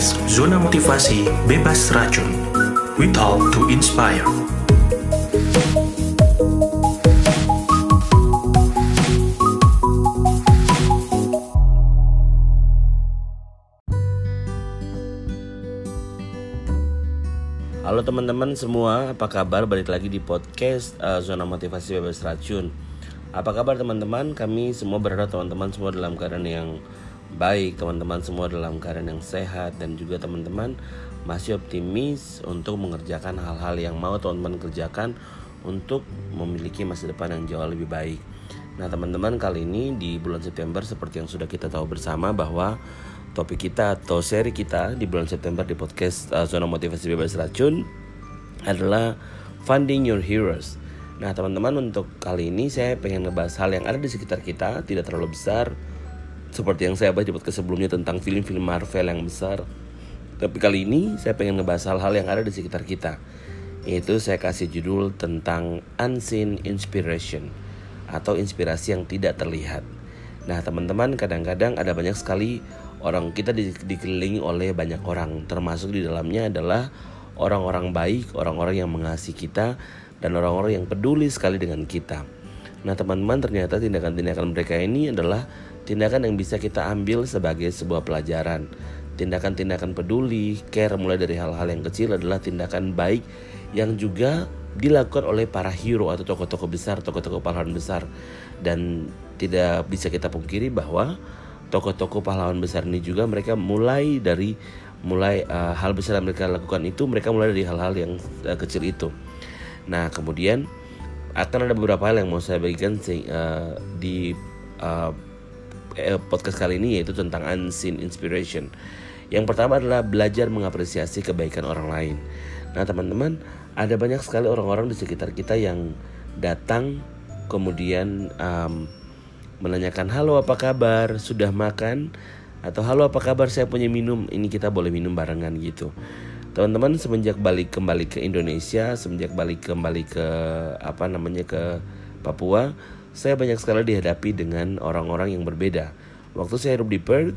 podcast Zona Motivasi Bebas Racun. We talk to inspire. Halo teman-teman semua, apa kabar? Balik lagi di podcast uh, Zona Motivasi Bebas Racun. Apa kabar teman-teman? Kami semua berharap teman-teman semua dalam keadaan yang baik, teman-teman semua dalam keadaan yang sehat dan juga teman-teman masih optimis untuk mengerjakan hal-hal yang mau teman-teman kerjakan untuk memiliki masa depan yang jauh lebih baik. Nah, teman-teman kali ini di bulan September seperti yang sudah kita tahu bersama bahwa topik kita atau seri kita di bulan September di podcast uh, Zona Motivasi Bebas Racun adalah Funding Your Heroes. Nah teman-teman untuk kali ini saya pengen ngebahas hal yang ada di sekitar kita tidak terlalu besar seperti yang saya bahas di podcast sebelumnya tentang film-film Marvel yang besar. Tapi kali ini saya pengen ngebahas hal-hal yang ada di sekitar kita. Yaitu saya kasih judul tentang Unseen Inspiration atau inspirasi yang tidak terlihat. Nah teman-teman kadang-kadang ada banyak sekali orang kita di, dikelilingi oleh banyak orang termasuk di dalamnya adalah orang-orang baik, orang-orang yang mengasihi kita dan orang-orang yang peduli sekali dengan kita. Nah, teman-teman, ternyata tindakan-tindakan mereka ini adalah tindakan yang bisa kita ambil sebagai sebuah pelajaran. Tindakan-tindakan peduli, care mulai dari hal-hal yang kecil adalah tindakan baik yang juga dilakukan oleh para hero atau tokoh-tokoh besar, tokoh-tokoh pahlawan besar. Dan tidak bisa kita pungkiri bahwa tokoh-tokoh pahlawan besar ini juga mereka mulai dari mulai uh, hal besar yang mereka lakukan itu mereka mulai dari hal-hal yang uh, kecil itu. Nah kemudian akan ada beberapa hal yang mau saya bagikan uh, di uh, podcast kali ini yaitu tentang unseen inspiration. Yang pertama adalah belajar mengapresiasi kebaikan orang lain. Nah teman-teman ada banyak sekali orang-orang di sekitar kita yang datang kemudian um, menanyakan halo apa kabar? Sudah makan? Atau halo apa kabar? Saya punya minum. Ini kita boleh minum barengan gitu. Teman-teman semenjak balik kembali ke Indonesia semenjak balik kembali ke apa namanya ke Papua saya banyak sekali dihadapi dengan orang-orang yang berbeda waktu saya hidup di Perth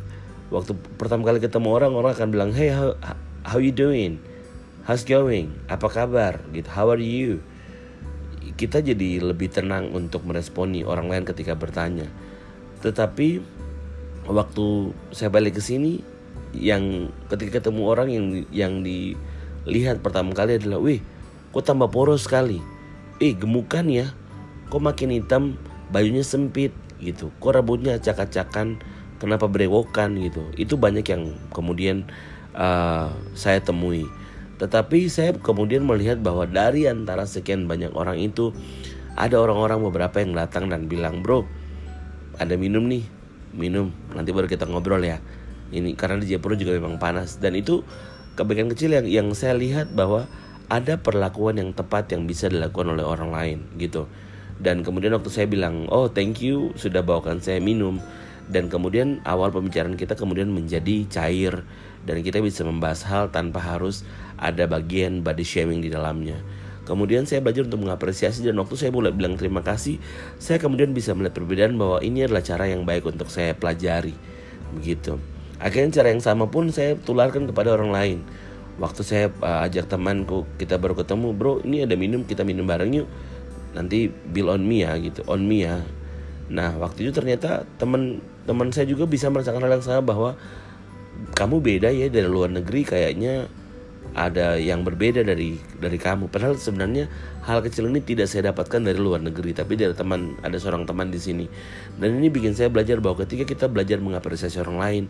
waktu pertama kali ketemu orang orang akan bilang hey how, how you doing how's going apa kabar gitu how are you kita jadi lebih tenang untuk meresponi orang lain ketika bertanya. Tetapi waktu saya balik ke sini yang ketika ketemu orang yang yang dilihat pertama kali adalah, "Wih, kok tambah poros sekali." "Eh, gemukan ya. Kok makin hitam, bajunya sempit." gitu. Kok rambutnya acak-acakan, kenapa berewokan gitu. Itu banyak yang kemudian uh, saya temui. Tetapi saya kemudian melihat bahwa dari antara sekian banyak orang itu ada orang-orang beberapa yang datang dan bilang, "Bro, ada minum nih, minum. Nanti baru kita ngobrol ya." Ini karena di Jepura juga memang panas dan itu kebaikan kecil yang yang saya lihat bahwa ada perlakuan yang tepat yang bisa dilakukan oleh orang lain gitu. Dan kemudian waktu saya bilang, "Oh, thank you sudah bawakan saya minum." Dan kemudian awal pembicaraan kita kemudian menjadi cair dan kita bisa membahas hal tanpa harus ada bagian body shaming di dalamnya. Kemudian saya belajar untuk mengapresiasi dan waktu saya mulai bilang terima kasih, saya kemudian bisa melihat perbedaan bahwa ini adalah cara yang baik untuk saya pelajari. Begitu. Akhirnya cara yang sama pun saya tularkan kepada orang lain. Waktu saya uh, ajak temanku, kita baru ketemu, bro, ini ada minum, kita minum bareng yuk. Nanti bill on me ya, gitu, on me ya. Nah, waktu itu ternyata teman-teman saya juga bisa merasakan hal yang sama bahwa kamu beda ya dari luar negeri kayaknya ada yang berbeda dari dari kamu. Padahal sebenarnya hal kecil ini tidak saya dapatkan dari luar negeri tapi dari teman ada seorang teman di sini. Dan ini bikin saya belajar bahwa ketika kita belajar mengapresiasi orang lain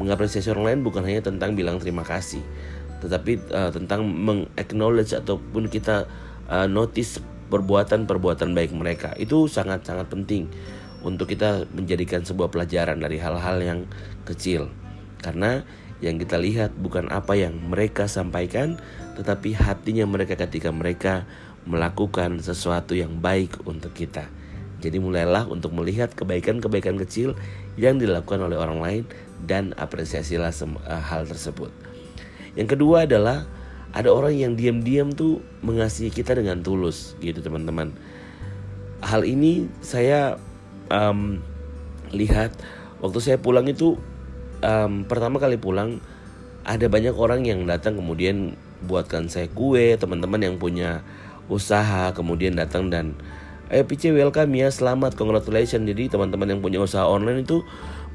mengapresiasi orang lain bukan hanya tentang bilang terima kasih tetapi uh, tentang mengaknowledge ataupun kita uh, notice perbuatan-perbuatan baik mereka itu sangat-sangat penting untuk kita menjadikan sebuah pelajaran dari hal-hal yang kecil karena yang kita lihat bukan apa yang mereka sampaikan, tetapi hatinya mereka ketika mereka melakukan sesuatu yang baik untuk kita. Jadi mulailah untuk melihat kebaikan-kebaikan kecil yang dilakukan oleh orang lain dan apresiasilah eh, hal tersebut. Yang kedua adalah ada orang yang diam-diam tuh mengasihi kita dengan tulus gitu teman-teman. Hal ini saya um, lihat waktu saya pulang itu um, pertama kali pulang ada banyak orang yang datang kemudian buatkan saya kue teman-teman yang punya usaha kemudian datang dan eh PC welcome ya selamat congratulations jadi teman-teman yang punya usaha online itu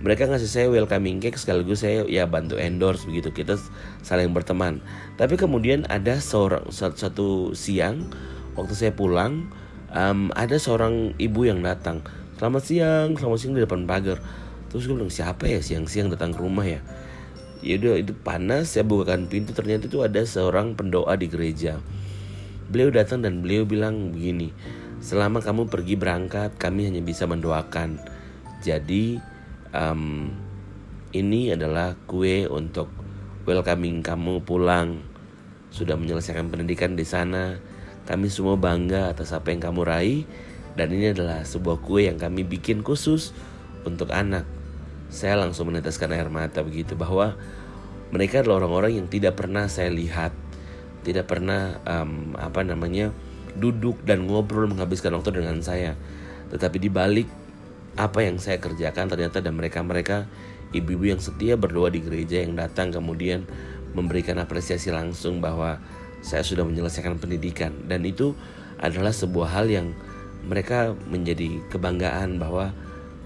mereka ngasih saya welcoming cake sekaligus saya ya bantu endorse begitu. Kita saling berteman. Tapi kemudian ada seorang satu siang waktu saya pulang um, ada seorang ibu yang datang. Selamat siang selamat siang di depan pagar. Terus gue bilang siapa ya siang-siang datang ke rumah ya? Ya udah itu panas saya bukakan pintu ternyata itu ada seorang pendoa di gereja. Beliau datang dan beliau bilang begini selama kamu pergi berangkat kami hanya bisa mendoakan. Jadi um, ini adalah kue untuk welcoming kamu pulang. Sudah menyelesaikan pendidikan di sana. Kami semua bangga atas apa yang kamu raih. Dan ini adalah sebuah kue yang kami bikin khusus untuk anak. Saya langsung meneteskan air mata begitu bahwa mereka adalah orang-orang yang tidak pernah saya lihat, tidak pernah um, apa namanya duduk dan ngobrol menghabiskan waktu dengan saya. Tetapi di balik apa yang saya kerjakan ternyata ada mereka-mereka ibu-ibu yang setia berdoa di gereja yang datang kemudian memberikan apresiasi langsung bahwa saya sudah menyelesaikan pendidikan dan itu adalah sebuah hal yang mereka menjadi kebanggaan bahwa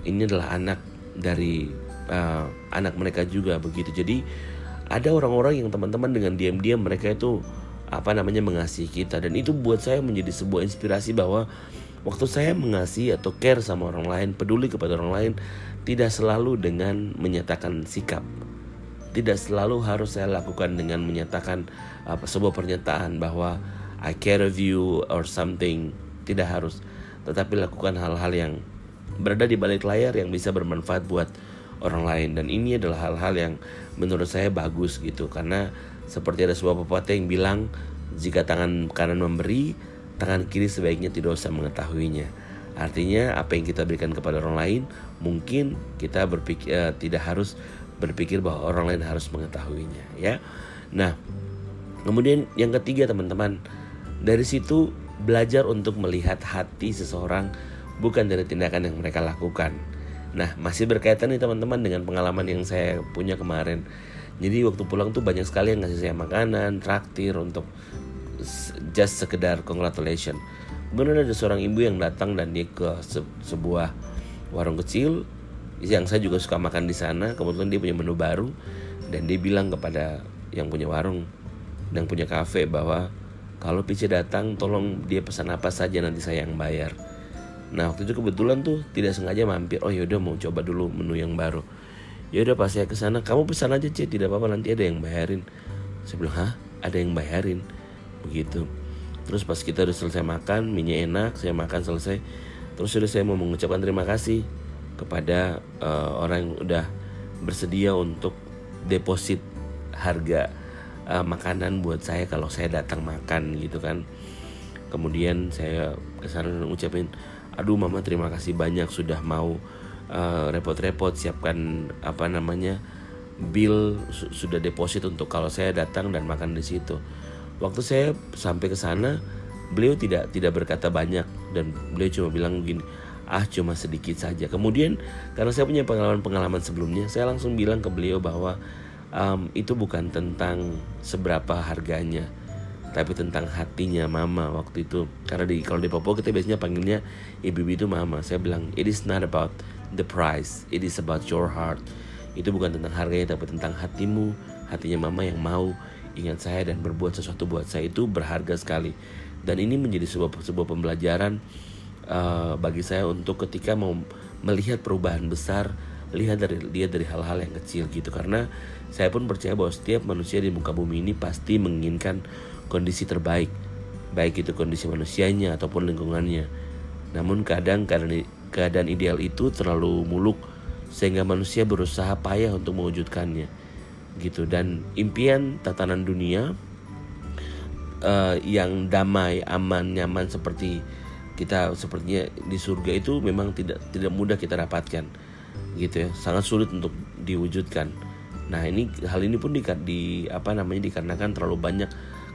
ini adalah anak dari uh, anak mereka juga begitu. Jadi ada orang-orang yang teman-teman dengan diam-diam mereka itu apa namanya mengasihi kita dan itu buat saya menjadi sebuah inspirasi bahwa waktu saya mengasihi atau care sama orang lain, peduli kepada orang lain tidak selalu dengan menyatakan sikap. Tidak selalu harus saya lakukan dengan menyatakan apa sebuah pernyataan bahwa I care of you or something. Tidak harus, tetapi lakukan hal-hal yang berada di balik layar yang bisa bermanfaat buat orang lain dan ini adalah hal-hal yang menurut saya bagus gitu karena seperti ada sebuah pepatah yang bilang jika tangan kanan memberi tangan kiri sebaiknya tidak usah mengetahuinya artinya apa yang kita berikan kepada orang lain mungkin kita berpikir uh, tidak harus berpikir bahwa orang lain harus mengetahuinya ya nah kemudian yang ketiga teman-teman dari situ belajar untuk melihat hati seseorang bukan dari tindakan yang mereka lakukan. Nah, masih berkaitan nih teman-teman dengan pengalaman yang saya punya kemarin. Jadi waktu pulang tuh banyak sekali yang ngasih saya makanan, traktir untuk just sekedar congratulation. Kemudian ada seorang ibu yang datang dan dia ke se sebuah warung kecil yang saya juga suka makan di sana. Kebetulan dia punya menu baru dan dia bilang kepada yang punya warung dan punya kafe bahwa kalau Pice datang tolong dia pesan apa saja nanti saya yang bayar Nah waktu itu kebetulan tuh tidak sengaja mampir. Oh yaudah mau coba dulu menu yang baru. Yaudah pas saya ke sana, kamu pesan aja cek tidak apa-apa nanti ada yang bayarin. Saya bilang hah ada yang bayarin begitu. Terus pas kita udah selesai makan, minyak enak, saya makan selesai. Terus sudah saya mau mengucapkan terima kasih kepada uh, orang yang udah bersedia untuk deposit harga uh, makanan buat saya kalau saya datang makan gitu kan. Kemudian saya ke sana ngucapin aduh mama terima kasih banyak sudah mau repot repot-repot siapkan apa namanya bill su sudah deposit untuk kalau saya datang dan makan di situ waktu saya sampai ke sana beliau tidak tidak berkata banyak. Dan beliau cuma bilang gini ah cuma sedikit saja. Kemudian karena saya punya pengalaman-pengalaman sebelumnya saya langsung bilang ke beliau bahwa um, itu bukan tentang seberapa harganya tapi tentang hatinya mama waktu itu. Karena di kalau di Papua kita biasanya panggilnya ibu-ibu itu mama. Saya bilang it is not about the price it is about your heart. Itu bukan tentang harganya tapi tentang hatimu hatinya mama yang mau ingat saya dan berbuat sesuatu buat saya itu berharga sekali dan ini menjadi sebuah sebuah pembelajaran uh, bagi saya untuk ketika mau melihat perubahan besar lihat dari lihat dari hal-hal yang kecil gitu karena saya pun percaya bahwa setiap manusia di muka bumi ini pasti menginginkan kondisi terbaik, baik itu kondisi manusianya ataupun lingkungannya. Namun kadang keadaan, keadaan ideal itu terlalu muluk sehingga manusia berusaha payah untuk mewujudkannya. Gitu. Dan impian tatanan dunia uh, yang damai, aman, nyaman seperti kita sepertinya di surga itu memang tidak tidak mudah kita dapatkan gitu ya. Sangat sulit untuk diwujudkan. Nah ini hal ini pun di, di apa namanya dikarenakan terlalu banyak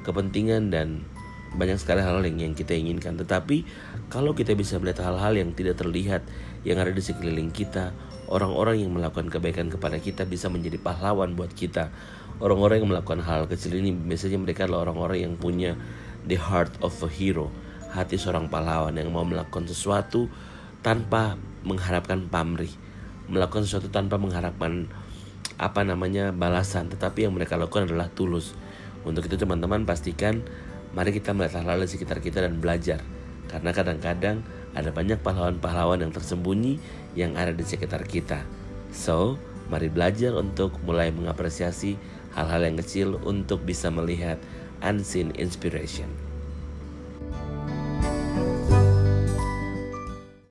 kepentingan dan banyak sekali hal-hal yang, yang kita inginkan. Tetapi kalau kita bisa melihat hal-hal yang tidak terlihat yang ada di sekeliling kita, orang-orang yang melakukan kebaikan kepada kita bisa menjadi pahlawan buat kita. orang-orang yang melakukan hal kecil ini biasanya mereka adalah orang-orang yang punya the heart of a hero. Hati seorang pahlawan yang mau melakukan sesuatu tanpa mengharapkan pamrih. Melakukan sesuatu tanpa mengharapkan apa namanya balasan. Tetapi yang mereka lakukan adalah tulus. Untuk itu teman-teman pastikan mari kita melihat hal-hal di sekitar kita dan belajar. Karena kadang-kadang ada banyak pahlawan-pahlawan yang tersembunyi yang ada di sekitar kita. So, mari belajar untuk mulai mengapresiasi hal-hal yang kecil untuk bisa melihat unseen inspiration.